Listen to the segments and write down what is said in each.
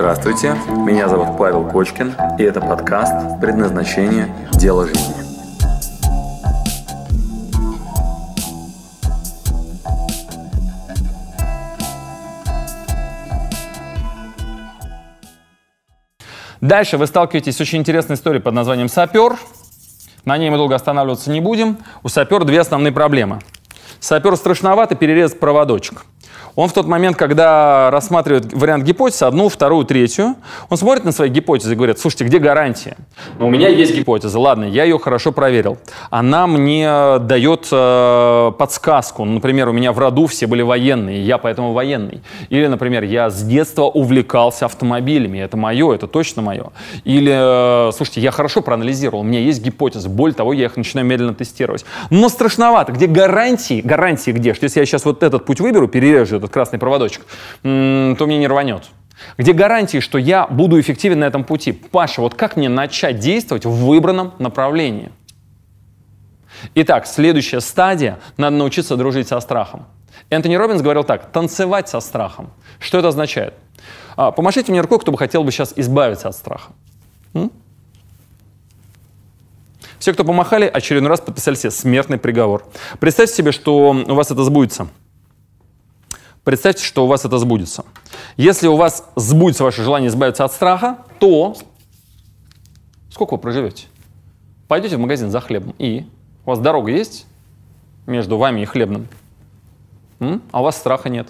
Здравствуйте, меня зовут Павел Кочкин, и это подкаст «Предназначение. Дело жизни». Дальше вы сталкиваетесь с очень интересной историей под названием «Сапер». На ней мы долго останавливаться не будем. У сапера две основные проблемы. Сапер страшновато перерезать проводочек. Он в тот момент, когда рассматривает вариант гипотезы, одну, вторую, третью, он смотрит на свои гипотезы и говорит, слушайте, где гарантия? Ну, у меня есть гипотеза, ладно, я ее хорошо проверил. Она мне дает э, подсказку. Ну, например, у меня в роду все были военные, я поэтому военный. Или, например, я с детства увлекался автомобилями, это мое, это точно мое. Или, э, слушайте, я хорошо проанализировал, у меня есть гипотезы, более того, я их начинаю медленно тестировать. Но страшновато, где гарантии? Гарантии где? Что если я сейчас вот этот путь выберу, перережу этот красный проводочек, то мне не рванет. Где гарантии, что я буду эффективен на этом пути? Паша, вот как мне начать действовать в выбранном направлении? Итак, следующая стадия – надо научиться дружить со страхом. Энтони Робинс говорил так – танцевать со страхом. Что это означает? А, помашите мне рукой, кто бы хотел бы сейчас избавиться от страха. М? Все, кто помахали, очередной раз подписали себе смертный приговор. Представьте себе, что у вас это сбудется – Представьте, что у вас это сбудется. Если у вас сбудется ваше желание избавиться от страха, то сколько вы проживете? Пойдете в магазин за хлебом и у вас дорога есть между вами и хлебным, а у вас страха нет.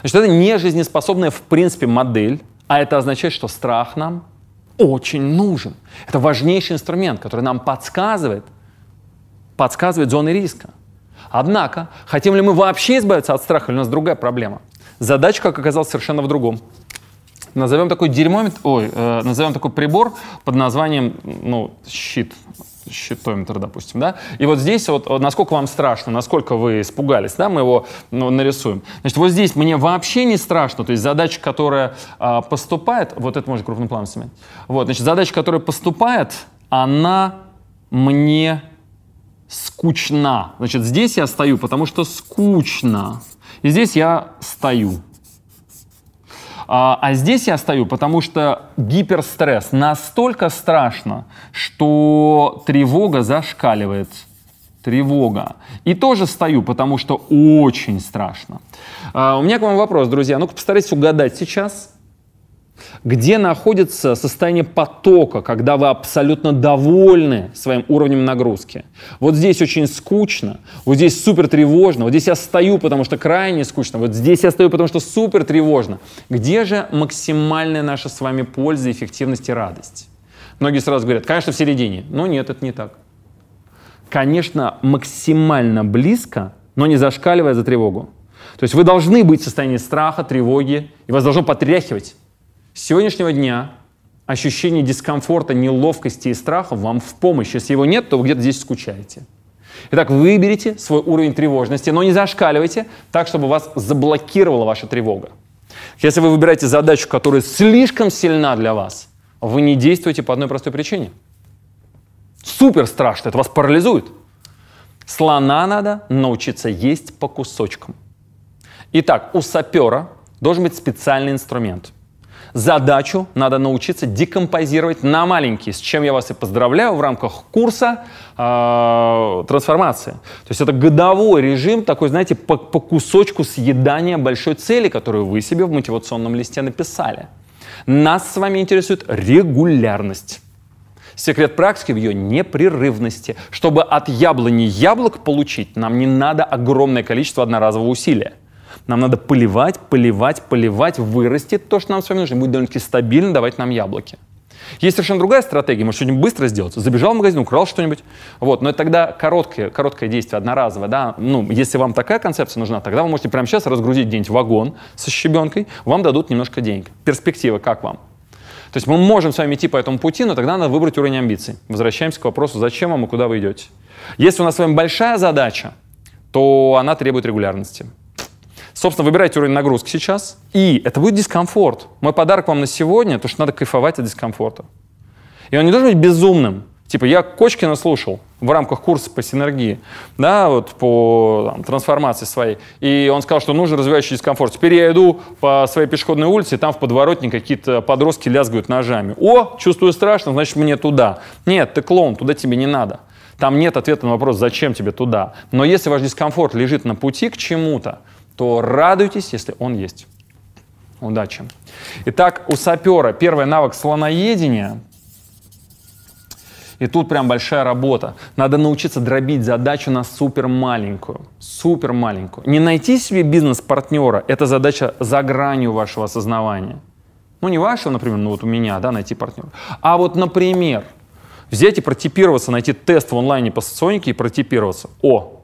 Значит, это не жизнеспособная в принципе модель, а это означает, что страх нам очень нужен. Это важнейший инструмент, который нам подсказывает, подсказывает зоны риска. Однако, хотим ли мы вообще избавиться от страха, или у нас другая проблема? Задача, как оказалось, совершенно в другом. Назовем такой дерьмометр, ой, э, назовем такой прибор под названием, ну, щит, щитометр, допустим, да? И вот здесь вот, насколько вам страшно, насколько вы испугались, да, мы его ну, нарисуем. Значит, вот здесь мне вообще не страшно, то есть задача, которая э, поступает, вот это можно крупным планом снимать. Вот, значит, задача, которая поступает, она мне скучна. Значит, здесь я стою, потому что скучно. И здесь я стою. А, а здесь я стою, потому что гиперстресс настолько страшно, что тревога зашкаливает. Тревога. И тоже стою, потому что очень страшно. А, у меня к вам вопрос, друзья. Ну-ка постарайтесь угадать сейчас, где находится состояние потока, когда вы абсолютно довольны своим уровнем нагрузки. Вот здесь очень скучно, вот здесь супер тревожно, вот здесь я стою, потому что крайне скучно, вот здесь я стою, потому что супер тревожно. Где же максимальная наша с вами польза, эффективность и радость? Многие сразу говорят, конечно, в середине. Но нет, это не так. Конечно, максимально близко, но не зашкаливая за тревогу. То есть вы должны быть в состоянии страха, тревоги, и вас должно потряхивать. С сегодняшнего дня ощущение дискомфорта, неловкости и страха вам в помощь. Если его нет, то вы где-то здесь скучаете. Итак, выберите свой уровень тревожности, но не зашкаливайте так, чтобы вас заблокировала ваша тревога. Если вы выбираете задачу, которая слишком сильна для вас, вы не действуете по одной простой причине. Супер страшно, это вас парализует. Слона надо научиться есть по кусочкам. Итак, у сапера должен быть специальный инструмент – Задачу надо научиться декомпозировать на маленькие, с чем я вас и поздравляю в рамках курса э, трансформации. То есть это годовой режим, такой, знаете, по, по кусочку съедания большой цели, которую вы себе в мотивационном листе написали. Нас с вами интересует регулярность. Секрет практики в ее непрерывности. Чтобы от яблони яблок получить, нам не надо огромное количество одноразового усилия. Нам надо поливать, поливать, поливать, вырастет то, что нам с вами нужно, будет довольно-таки стабильно давать нам яблоки. Есть совершенно другая стратегия, может что-нибудь быстро сделать. Забежал в магазин, украл что-нибудь. Вот. Но это тогда короткое, короткое действие, одноразовое. Да? Ну, если вам такая концепция нужна, тогда вы можете прямо сейчас разгрузить где-нибудь вагон со щебенкой, вам дадут немножко денег. Перспектива как вам? То есть мы можем с вами идти по этому пути, но тогда надо выбрать уровень амбиций. Возвращаемся к вопросу, зачем вам и куда вы идете. Если у нас с вами большая задача, то она требует регулярности. Собственно, выбирайте уровень нагрузки сейчас, и это будет дискомфорт. Мой подарок вам на сегодня, то, что надо кайфовать от дискомфорта. И он не должен быть безумным. Типа я Кочкина слушал в рамках курса по синергии, да, вот по там, трансформации своей, и он сказал, что нужно развивающий дискомфорт. Теперь я иду по своей пешеходной улице, и там в подворотне какие-то подростки лязгают ножами. О, чувствую страшно, значит мне туда. Нет, ты клоун, туда тебе не надо. Там нет ответа на вопрос, зачем тебе туда. Но если ваш дискомфорт лежит на пути к чему-то, то радуйтесь, если он есть. Удачи. Итак, у сапера первый навык слоноедения и тут прям большая работа. Надо научиться дробить задачу на супер маленькую. Супер маленькую. Не найти себе бизнес-партнера, это задача за гранью вашего осознавания. Ну, не вашего, например, ну вот у меня, да, найти партнера. А вот, например, взять и протипироваться, найти тест в онлайне по соционике и протипироваться. О,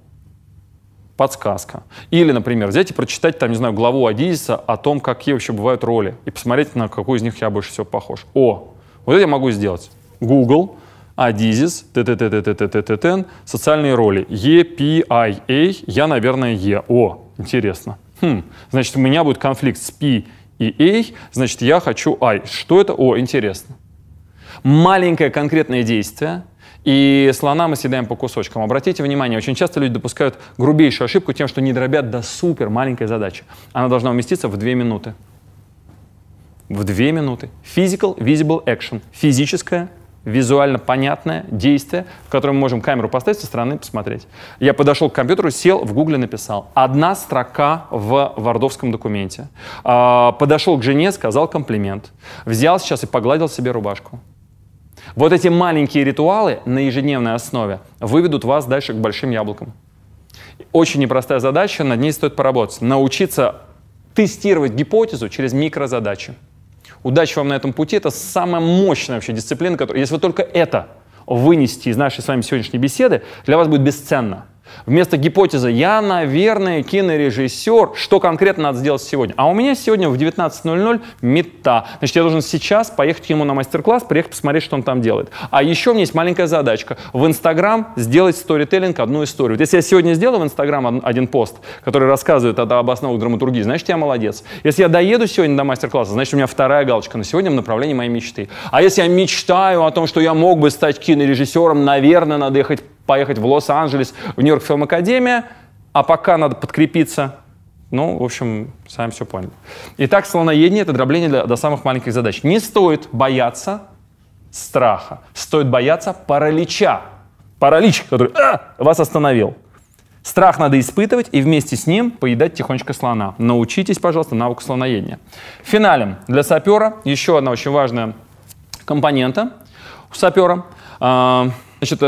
подсказка. Или, например, взять и прочитать, там, не знаю, главу Адизиса о том, какие вообще бывают роли, и посмотреть, на какую из них я больше всего похож. О, вот это я могу сделать. Google, Адизис, ТТТТТТТТН, социальные роли. Е, П, I, A, я, наверное, Е. О, интересно. Хм, значит, у меня будет конфликт с P и A, значит, я хочу I. Что это? О, интересно. Маленькое конкретное действие, и слона мы съедаем по кусочкам. Обратите внимание, очень часто люди допускают грубейшую ошибку тем, что не дробят до супер маленькой задачи. Она должна уместиться в две минуты. В две минуты. Physical visible action. Физическое визуально понятное действие, в котором мы можем камеру поставить со стороны посмотреть. Я подошел к компьютеру, сел, в гугле написал. Одна строка в вардовском документе. А, подошел к жене, сказал комплимент. Взял сейчас и погладил себе рубашку. Вот эти маленькие ритуалы на ежедневной основе выведут вас дальше к большим яблокам. Очень непростая задача, над ней стоит поработать. Научиться тестировать гипотезу через микрозадачи. Удачи вам на этом пути. Это самая мощная вообще дисциплина, которая, если вы только это вынести из нашей с вами сегодняшней беседы, для вас будет бесценно. Вместо гипотезы «я, наверное, кинорежиссер», что конкретно надо сделать сегодня? А у меня сегодня в 19.00 мета. Значит, я должен сейчас поехать к нему на мастер-класс, приехать посмотреть, что он там делает. А еще у меня есть маленькая задачка. В Инстаграм сделать сторителлинг одну историю. Вот если я сегодня сделаю в Инстаграм один пост, который рассказывает об основах драматургии, значит, я молодец. Если я доеду сегодня до мастер-класса, значит, у меня вторая галочка на сегодня в направлении моей мечты. А если я мечтаю о том, что я мог бы стать кинорежиссером, наверное, надо ехать поехать в Лос-Анджелес, в Нью-Йорк Фильм Академия, а пока надо подкрепиться. Ну, в общем, сами все поняли. Итак, слоноедение — это дробление для, до самых маленьких задач. Не стоит бояться страха. Стоит бояться паралича. Паралич, который а, вас остановил. Страх надо испытывать и вместе с ним поедать тихонечко слона. Научитесь, пожалуйста, навыку слоноедения. Финалем для сапера еще одна очень важная компонента у сапера а, — Значит, э,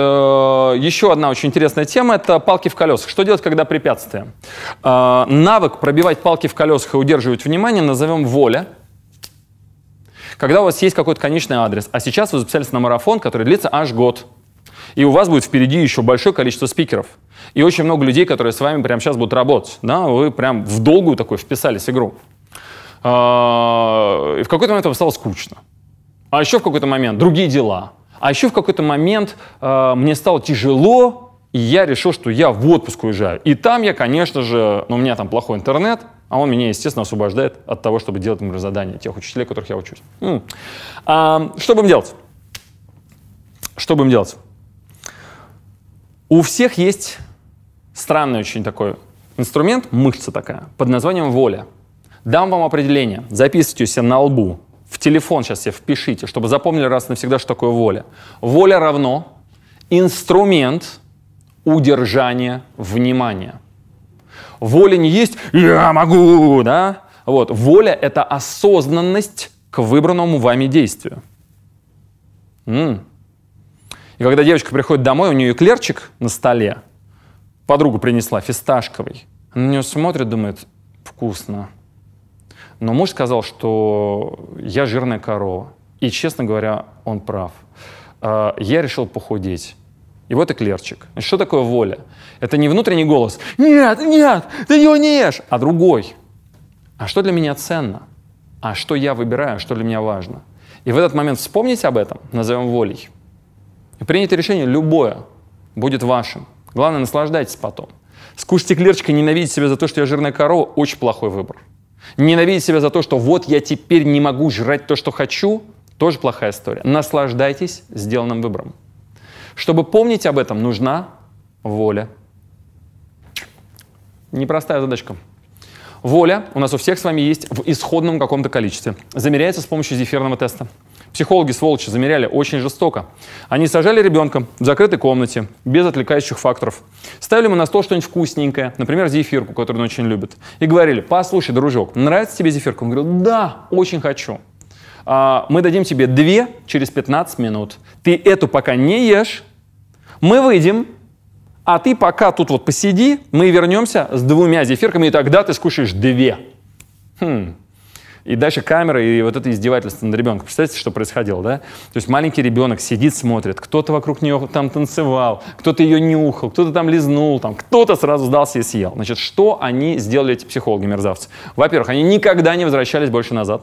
еще одна очень интересная тема – это палки в колесах. Что делать, когда препятствия? Э, навык пробивать палки в колесах и удерживать внимание назовем воля. Когда у вас есть какой-то конечный адрес, а сейчас вы записались на марафон, который длится аж год, и у вас будет впереди еще большое количество спикеров, и очень много людей, которые с вами прямо сейчас будут работать, да, вы прям в долгую такой вписались игру. Э, и в какой-то момент вам стало скучно. А еще в какой-то момент другие дела – а еще в какой-то момент э, мне стало тяжело, и я решил, что я в отпуск уезжаю. И там я, конечно же, ну, у меня там плохой интернет, а он меня, естественно, освобождает от того, чтобы делать, например, задания тех учителей, которых я учусь. М. А, что будем делать? Что будем делать? У всех есть странный очень такой инструмент, мышца такая, под названием воля. Дам вам определение, записывайте себе на лбу, в телефон сейчас себе впишите, чтобы запомнили раз навсегда, что такое воля. Воля равно инструмент удержания внимания. Воля не есть «я могу», да? Вот. Воля — это осознанность к выбранному вами действию. М-м. И когда девочка приходит домой, у нее эклерчик на столе, подруга принесла фисташковый, на нее смотрит, думает, вкусно. Но муж сказал, что я жирная корова. И, честно говоря, он прав. А, я решил похудеть. И вот эклерчик. Что такое воля? Это не внутренний голос «Нет, нет, ты его не ешь!» А другой. А что для меня ценно? А что я выбираю, что для меня важно? И в этот момент вспомнить об этом, назовем волей. И принятое решение любое будет вашим. Главное, наслаждайтесь потом. Скушать эклерчика, ненавидеть себя за то, что я жирная корова – очень плохой выбор. Ненавидеть себя за то, что вот я теперь не могу жрать то, что хочу, тоже плохая история. Наслаждайтесь сделанным выбором. Чтобы помнить об этом, нужна воля. Непростая задачка. Воля у нас у всех с вами есть в исходном каком-то количестве. Замеряется с помощью зефирного теста. Психологи, сволочи, замеряли очень жестоко. Они сажали ребенка в закрытой комнате, без отвлекающих факторов. Ставили ему на стол что-нибудь вкусненькое, например, зефирку, которую он очень любит. И говорили, послушай, дружок, нравится тебе зефирка? Он говорил, да, очень хочу. А, мы дадим тебе две через 15 минут. Ты эту пока не ешь, мы выйдем, а ты пока тут вот посиди, мы вернемся с двумя зефирками, и тогда ты скушаешь две. Хм. И дальше камера, и вот это издевательство над ребенком. Представляете, что происходило, да? То есть маленький ребенок сидит, смотрит, кто-то вокруг нее там танцевал, кто-то ее нюхал, кто-то там лизнул, там, кто-то сразу сдался и съел. Значит, что они сделали, эти психологи-мерзавцы? Во-первых, они никогда не возвращались больше назад.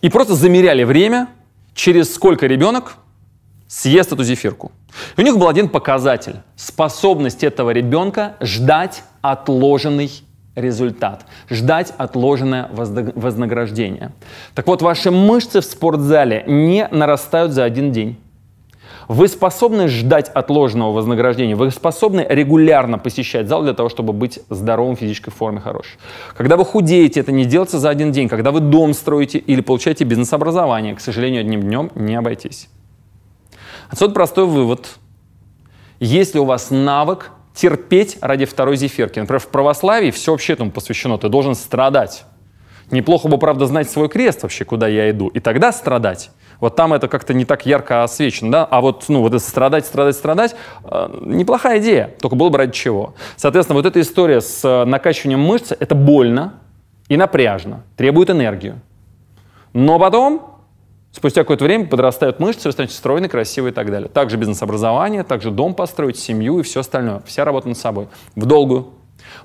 И просто замеряли время, через сколько ребенок съест эту зефирку. И у них был один показатель – способность этого ребенка ждать отложенный результат, ждать отложенное вознаграждение. Так вот, ваши мышцы в спортзале не нарастают за один день. Вы способны ждать отложенного вознаграждения, вы способны регулярно посещать зал для того, чтобы быть здоровым физической форме хорошей. Когда вы худеете, это не делается за один день. Когда вы дом строите или получаете бизнес-образование, к сожалению, одним днем не обойтись. Отсюда простой вывод. Если у вас навык терпеть ради второй зефирки. Например, в православии все вообще этому посвящено. Ты должен страдать. Неплохо бы, правда, знать свой крест вообще, куда я иду, и тогда страдать. Вот там это как-то не так ярко освещено, да? А вот, ну, вот это страдать, страдать, страдать, э, неплохая идея, только было бы ради чего. Соответственно, вот эта история с э, накачиванием мышц, это больно и напряжно, требует энергию. Но потом Спустя какое-то время подрастают мышцы, вы станете стройный, красивый и так далее. Также бизнес-образование, также дом построить, семью и все остальное. Вся работа над собой. В долгую.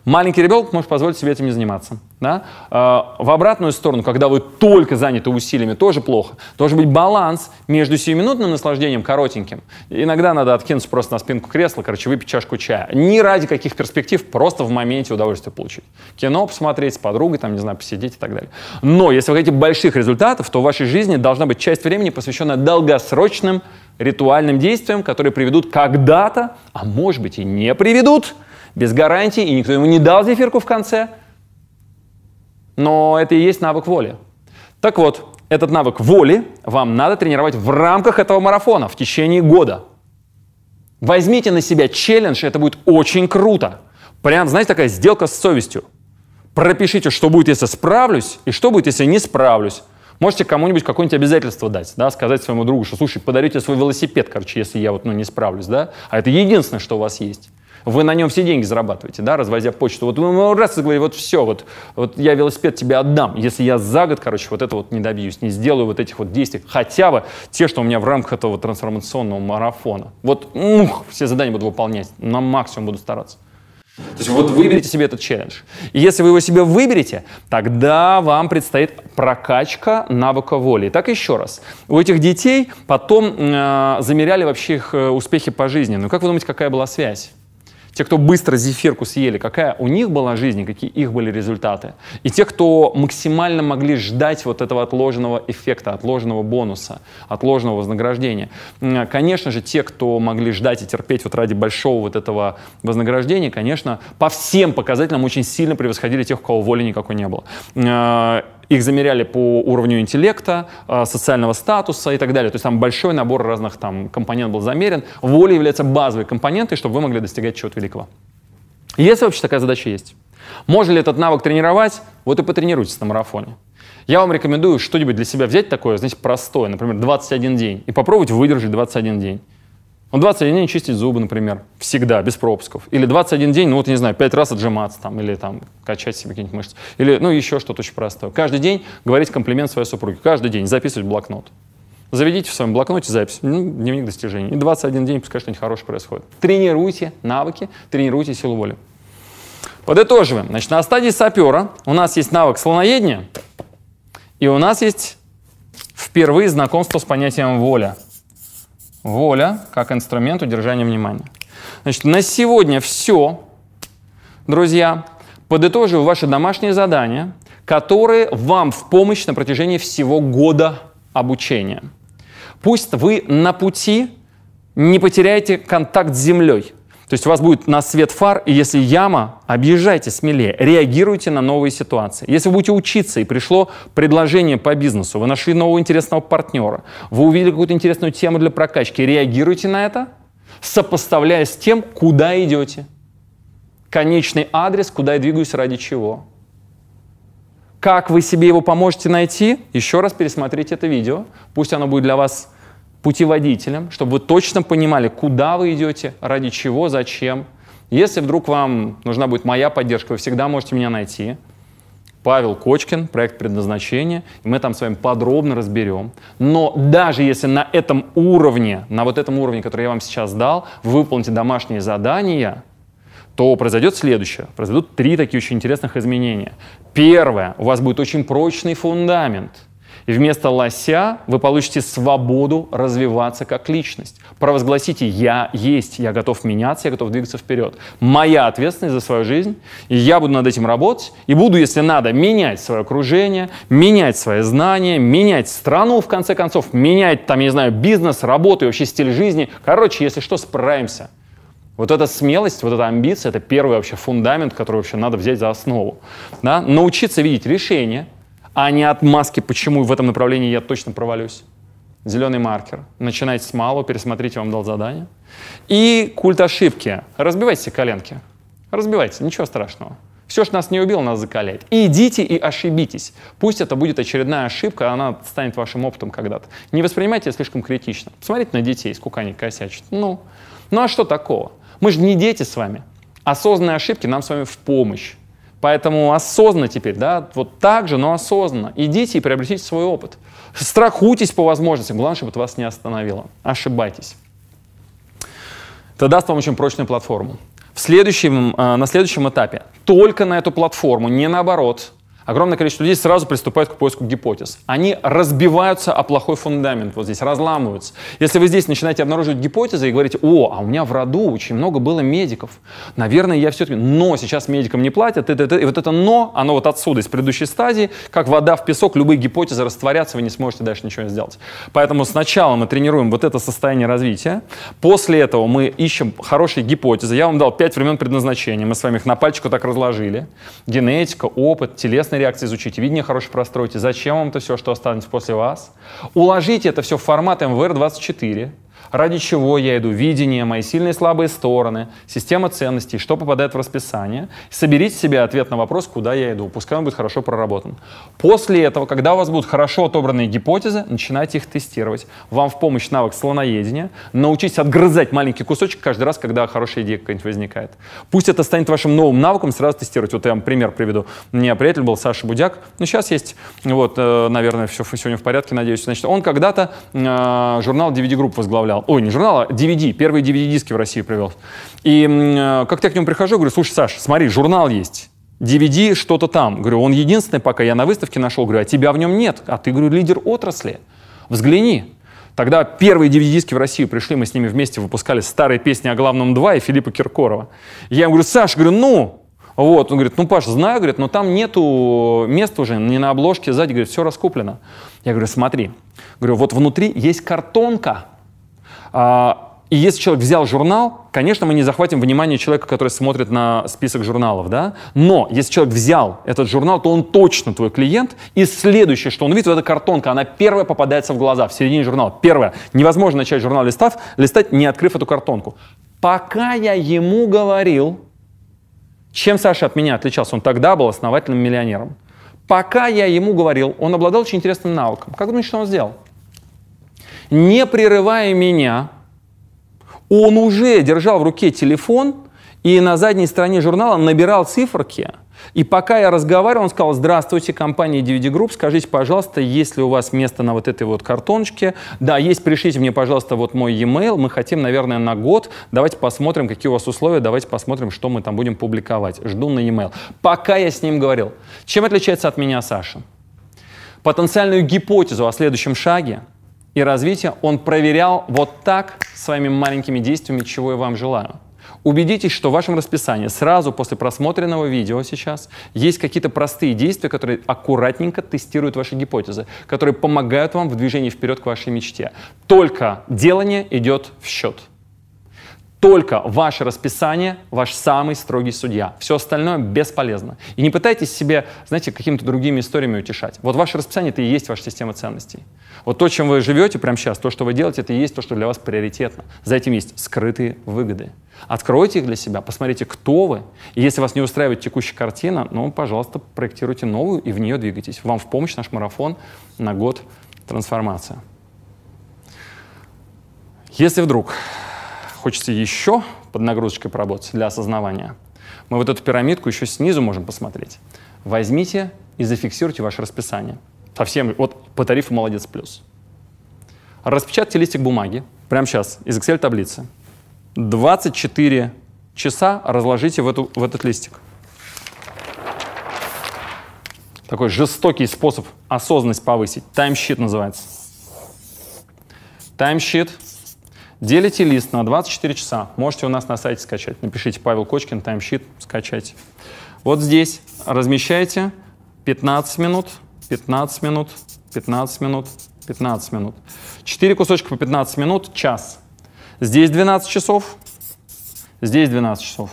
Маленький ребенок может позволить себе этим не заниматься. Да? А, в обратную сторону, когда вы только заняты усилиями, тоже плохо. Должен быть баланс между сиюминутным наслаждением коротеньким. Иногда надо откинуться просто на спинку кресла, короче, выпить чашку чая. Не ради каких перспектив, просто в моменте удовольствие получить. Кино посмотреть, с подругой, там, не знаю, посидеть и так далее. Но если вы хотите больших результатов, то в вашей жизни должна быть часть времени, посвященная долгосрочным ритуальным действиям, которые приведут когда-то, а может быть и не приведут, без гарантии, и никто ему не дал зефирку в конце. Но это и есть навык воли. Так вот, этот навык воли вам надо тренировать в рамках этого марафона в течение года. Возьмите на себя челлендж, это будет очень круто. Прям, знаете, такая сделка с совестью. Пропишите, что будет, если справлюсь, и что будет, если не справлюсь. Можете кому-нибудь какое-нибудь обязательство дать, да, сказать своему другу, что, слушай, подарите свой велосипед, короче, если я вот, ну, не справлюсь, да, а это единственное, что у вас есть. Вы на нем все деньги зарабатываете, да, развозя почту. Вот вы раз и говорите, вот все, вот, вот я велосипед тебе отдам, если я за год, короче, вот это вот не добьюсь, не сделаю вот этих вот действий, хотя бы те, что у меня в рамках этого трансформационного марафона. Вот ух, все задания буду выполнять, на максимум буду стараться. То есть вот выберите себе этот челлендж. И если вы его себе выберете, тогда вам предстоит прокачка навыка воли. Так еще раз. У этих детей потом э, замеряли вообще их э, успехи по жизни. Ну как вы думаете, какая была связь? Те, кто быстро зефирку съели, какая у них была жизнь, какие их были результаты. И те, кто максимально могли ждать вот этого отложенного эффекта, отложенного бонуса, отложенного вознаграждения. Конечно же, те, кто могли ждать и терпеть вот ради большого вот этого вознаграждения, конечно, по всем показателям очень сильно превосходили тех, у кого воли никакой не было. Их замеряли по уровню интеллекта, а, социального статуса и так далее. То есть там большой набор разных там компонентов был замерен. Воля является базовой компонентой, чтобы вы могли достигать чего-то великого. Если вообще такая задача есть. Можно ли этот навык тренировать? Вот и потренируйтесь на марафоне. Я вам рекомендую что-нибудь для себя взять такое, знаете, простое, например, 21 день, и попробовать выдержать 21 день. Ну, 21 день чистить зубы, например, всегда, без пропусков. Или 21 день, ну вот, не знаю, 5 раз отжиматься там, или там качать себе какие-нибудь мышцы. Или, ну, еще что-то очень простое. Каждый день говорить комплимент своей супруге. Каждый день записывать блокнот. Заведите в своем блокноте запись, ну, дневник достижений. И 21 день пускай что-нибудь хорошее происходит. Тренируйте навыки, тренируйте силу воли. Подытоживаем. Значит, на стадии сапера у нас есть навык слоноедения, и у нас есть впервые знакомство с понятием воля. Воля как инструмент удержания внимания. Значит, на сегодня все, друзья. Подытоживаю ваши домашние задания, которые вам в помощь на протяжении всего года обучения. Пусть вы на пути Не потеряйте контакт с землей. То есть у вас будет на свет фар, и если яма, объезжайте смелее, реагируйте на новые ситуации. Если вы будете учиться, и пришло предложение по бизнесу, вы нашли нового интересного партнера, вы увидели какую-то интересную тему для прокачки, реагируйте на это, сопоставляя с тем, куда идете. Конечный адрес, куда я двигаюсь, ради чего. Как вы себе его поможете найти? Еще раз пересмотрите это видео. Пусть оно будет для вас путеводителем, чтобы вы точно понимали, куда вы идете, ради чего, зачем. Если вдруг вам нужна будет моя поддержка, вы всегда можете меня найти. Павел Кочкин, проект предназначения, мы там с вами подробно разберем. Но даже если на этом уровне, на вот этом уровне, который я вам сейчас дал, вы выполните домашние задания, то произойдет следующее. Произойдут три такие очень интересных изменения. Первое, у вас будет очень прочный фундамент – и вместо лося вы получите свободу развиваться как личность. Провозгласите «я есть», «я готов меняться», «я готов двигаться вперед». Моя ответственность за свою жизнь, и я буду над этим работать, и буду, если надо, менять свое окружение, менять свои знания, менять страну, в конце концов, менять, там, я не знаю, бизнес, работу и вообще стиль жизни. Короче, если что, справимся. Вот эта смелость, вот эта амбиция, это первый вообще фундамент, который вообще надо взять за основу. Да? Научиться видеть решения – а не отмазки, почему в этом направлении я точно провалюсь. Зеленый маркер. Начинайте с малого, пересмотрите, вам дал задание. И культ ошибки. Разбивайте коленки. Разбивайте, ничего страшного. Все, что нас не убило, нас закаляет. И идите и ошибитесь. Пусть это будет очередная ошибка, она станет вашим опытом когда-то. Не воспринимайте это слишком критично. Посмотрите на детей, сколько они косячат. Ну, ну а что такого? Мы же не дети с вами. Осознанные ошибки нам с вами в помощь. Поэтому осознанно теперь, да, вот так же, но осознанно. Идите и приобретите свой опыт. Страхуйтесь по возможности. Главное, чтобы это вас не остановило. Ошибайтесь. Это даст вам очень прочную платформу. В следующем, э, на следующем этапе только на эту платформу, не наоборот, огромное количество людей сразу приступают к поиску гипотез. Они разбиваются о плохой фундамент, вот здесь разламываются. Если вы здесь начинаете обнаруживать гипотезы и говорите, о, а у меня в роду очень много было медиков, наверное, я все-таки, но сейчас медикам не платят, и, и, и вот это но, оно вот отсюда, из предыдущей стадии, как вода в песок, любые гипотезы растворятся, вы не сможете дальше ничего сделать. Поэтому сначала мы тренируем вот это состояние развития, после этого мы ищем хорошие гипотезы. Я вам дал пять времен предназначения, мы с вами их на пальчику так разложили. Генетика, опыт, телесный реакции изучите, видение хорошее простройте. Зачем вам это все, что останется после вас? Уложите это все в формат МВР-24. Ради чего я иду? Видение, мои сильные и слабые стороны, система ценностей, что попадает в расписание. Соберите себе ответ на вопрос, куда я иду. Пускай он будет хорошо проработан. После этого, когда у вас будут хорошо отобранные гипотезы, начинайте их тестировать. Вам в помощь навык слоноедения. Научитесь отгрызать маленький кусочек каждый раз, когда хорошая идея какая-нибудь возникает. Пусть это станет вашим новым навыком сразу тестировать. Вот я вам пример приведу. У меня приятель был Саша Будяк. Ну, сейчас есть, вот, э, наверное, все сегодня в порядке, надеюсь. Значит, он когда-то э, журнал DVD Group возглавлял журнал, ой, не журнал, а DVD, первые DVD-диски в России привел. И э, как-то я к нему прихожу, говорю, слушай, Саш, смотри, журнал есть. DVD что-то там. Говорю, он единственный, пока я на выставке нашел. Говорю, а тебя в нем нет. А ты, говорю, лидер отрасли. Взгляни. Тогда первые DVD-диски в Россию пришли, мы с ними вместе выпускали старые песни о главном 2 и Филиппа Киркорова. Я ему говорю, Саш, говорю, ну, вот, он говорит, ну, Паш, знаю, говорит, но там нету места уже, не на обложке, сзади, говорит, все раскуплено. Я говорю, смотри, говорю, вот внутри есть картонка, и если человек взял журнал, конечно, мы не захватим внимание человека, который смотрит на список журналов, да? Но если человек взял этот журнал, то он точно твой клиент. И следующее, что он видит, эта картонка, она первая попадается в глаза, в середине журнала. Первое. Невозможно начать журнал листав, листать, не открыв эту картонку. Пока я ему говорил, чем Саша от меня отличался, он тогда был основательным миллионером. Пока я ему говорил, он обладал очень интересным навыком. Как думаете, что он сделал? Не прерывая меня, он уже держал в руке телефон и на задней стороне журнала набирал циферки. И пока я разговаривал, он сказал, здравствуйте, компания DVD Group, скажите, пожалуйста, есть ли у вас место на вот этой вот картоночке? Да, есть, пришлите мне, пожалуйста, вот мой e-mail, мы хотим, наверное, на год, давайте посмотрим, какие у вас условия, давайте посмотрим, что мы там будем публиковать. Жду на e-mail. Пока я с ним говорил. Чем отличается от меня Саша? Потенциальную гипотезу о следующем шаге – и развития он проверял вот так своими маленькими действиями, чего я вам желаю. Убедитесь, что в вашем расписании сразу после просмотренного видео сейчас есть какие-то простые действия, которые аккуратненько тестируют ваши гипотезы, которые помогают вам в движении вперед к вашей мечте. Только делание идет в счет. Только ваше расписание – ваш самый строгий судья. Все остальное бесполезно. И не пытайтесь себе, знаете, какими-то другими историями утешать. Вот ваше расписание – это и есть ваша система ценностей. Вот то, чем вы живете прямо сейчас, то, что вы делаете, это и есть то, что для вас приоритетно. За этим есть скрытые выгоды. Откройте их для себя, посмотрите, кто вы. И если вас не устраивает текущая картина, ну, пожалуйста, проектируйте новую и в нее двигайтесь. Вам в помощь наш марафон на год трансформация. Если вдруг хочется еще под нагрузочкой поработать для осознавания, мы вот эту пирамидку еще снизу можем посмотреть. Возьмите и зафиксируйте ваше расписание. Совсем, вот по тарифу «Молодец плюс». Распечатайте листик бумаги, прямо сейчас, из Excel-таблицы. 24 часа разложите в, эту, в этот листик. Такой жестокий способ осознанность повысить. Таймщит называется. Таймщит Делите лист на 24 часа. Можете у нас на сайте скачать. Напишите Павел Кочкин, таймшит, скачайте. Вот здесь размещайте 15 минут, 15 минут, 15 минут, 15 минут. 4 кусочка по 15 минут, час. Здесь 12 часов, здесь 12 часов.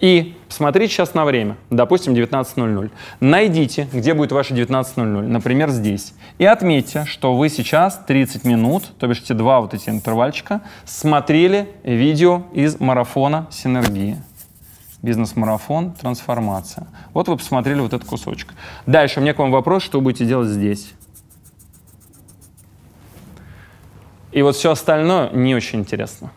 И посмотрите сейчас на время, допустим, 19.00. Найдите, где будет ваше 19.00, например, здесь. И отметьте, что вы сейчас 30 минут, то бишь эти два вот эти интервальчика, смотрели видео из марафона «Синергия». Бизнес-марафон, трансформация. Вот вы посмотрели вот этот кусочек. Дальше у меня к вам вопрос, что вы будете делать здесь. И вот все остальное не очень интересно.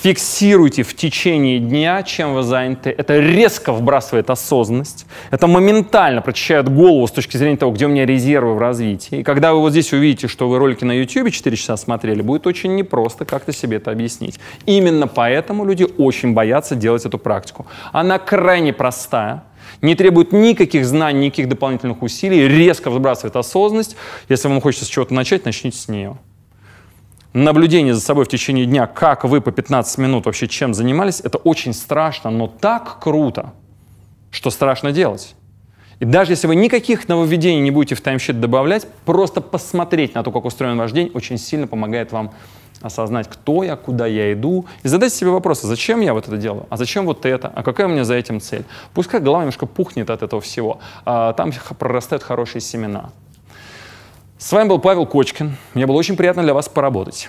Фиксируйте в течение дня, чем вы заняты. Это резко вбрасывает осознанность. Это моментально прочищает голову с точки зрения того, где у меня резервы в развитии. И когда вы вот здесь увидите, что вы ролики на YouTube 4 часа смотрели, будет очень непросто как-то себе это объяснить. Именно поэтому люди очень боятся делать эту практику. Она крайне простая не требует никаких знаний, никаких дополнительных усилий, резко выбрасывает осознанность. Если вам хочется с чего-то начать, начните с нее наблюдение за собой в течение дня, как вы по 15 минут вообще чем занимались, это очень страшно, но так круто, что страшно делать. И даже если вы никаких нововведений не будете в таймшит добавлять, просто посмотреть на то, как устроен ваш день, очень сильно помогает вам осознать, кто я, куда я иду, и задать себе вопросы, зачем я вот это делаю, а зачем вот это, а какая у меня за этим цель. Пускай голова немножко пухнет от этого всего, а там прорастают хорошие семена. С вами был Павел Кочкин. Мне было очень приятно для вас поработать.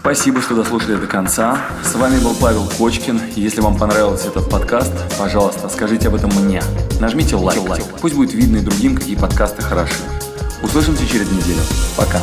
Спасибо, что дослушали до конца. С вами был Павел Кочкин. Если вам понравился этот подкаст, пожалуйста, скажите об этом мне. Нажмите лайк. Пусть будет видно и другим, какие подкасты хороши. Услышимся через неделю. Пока.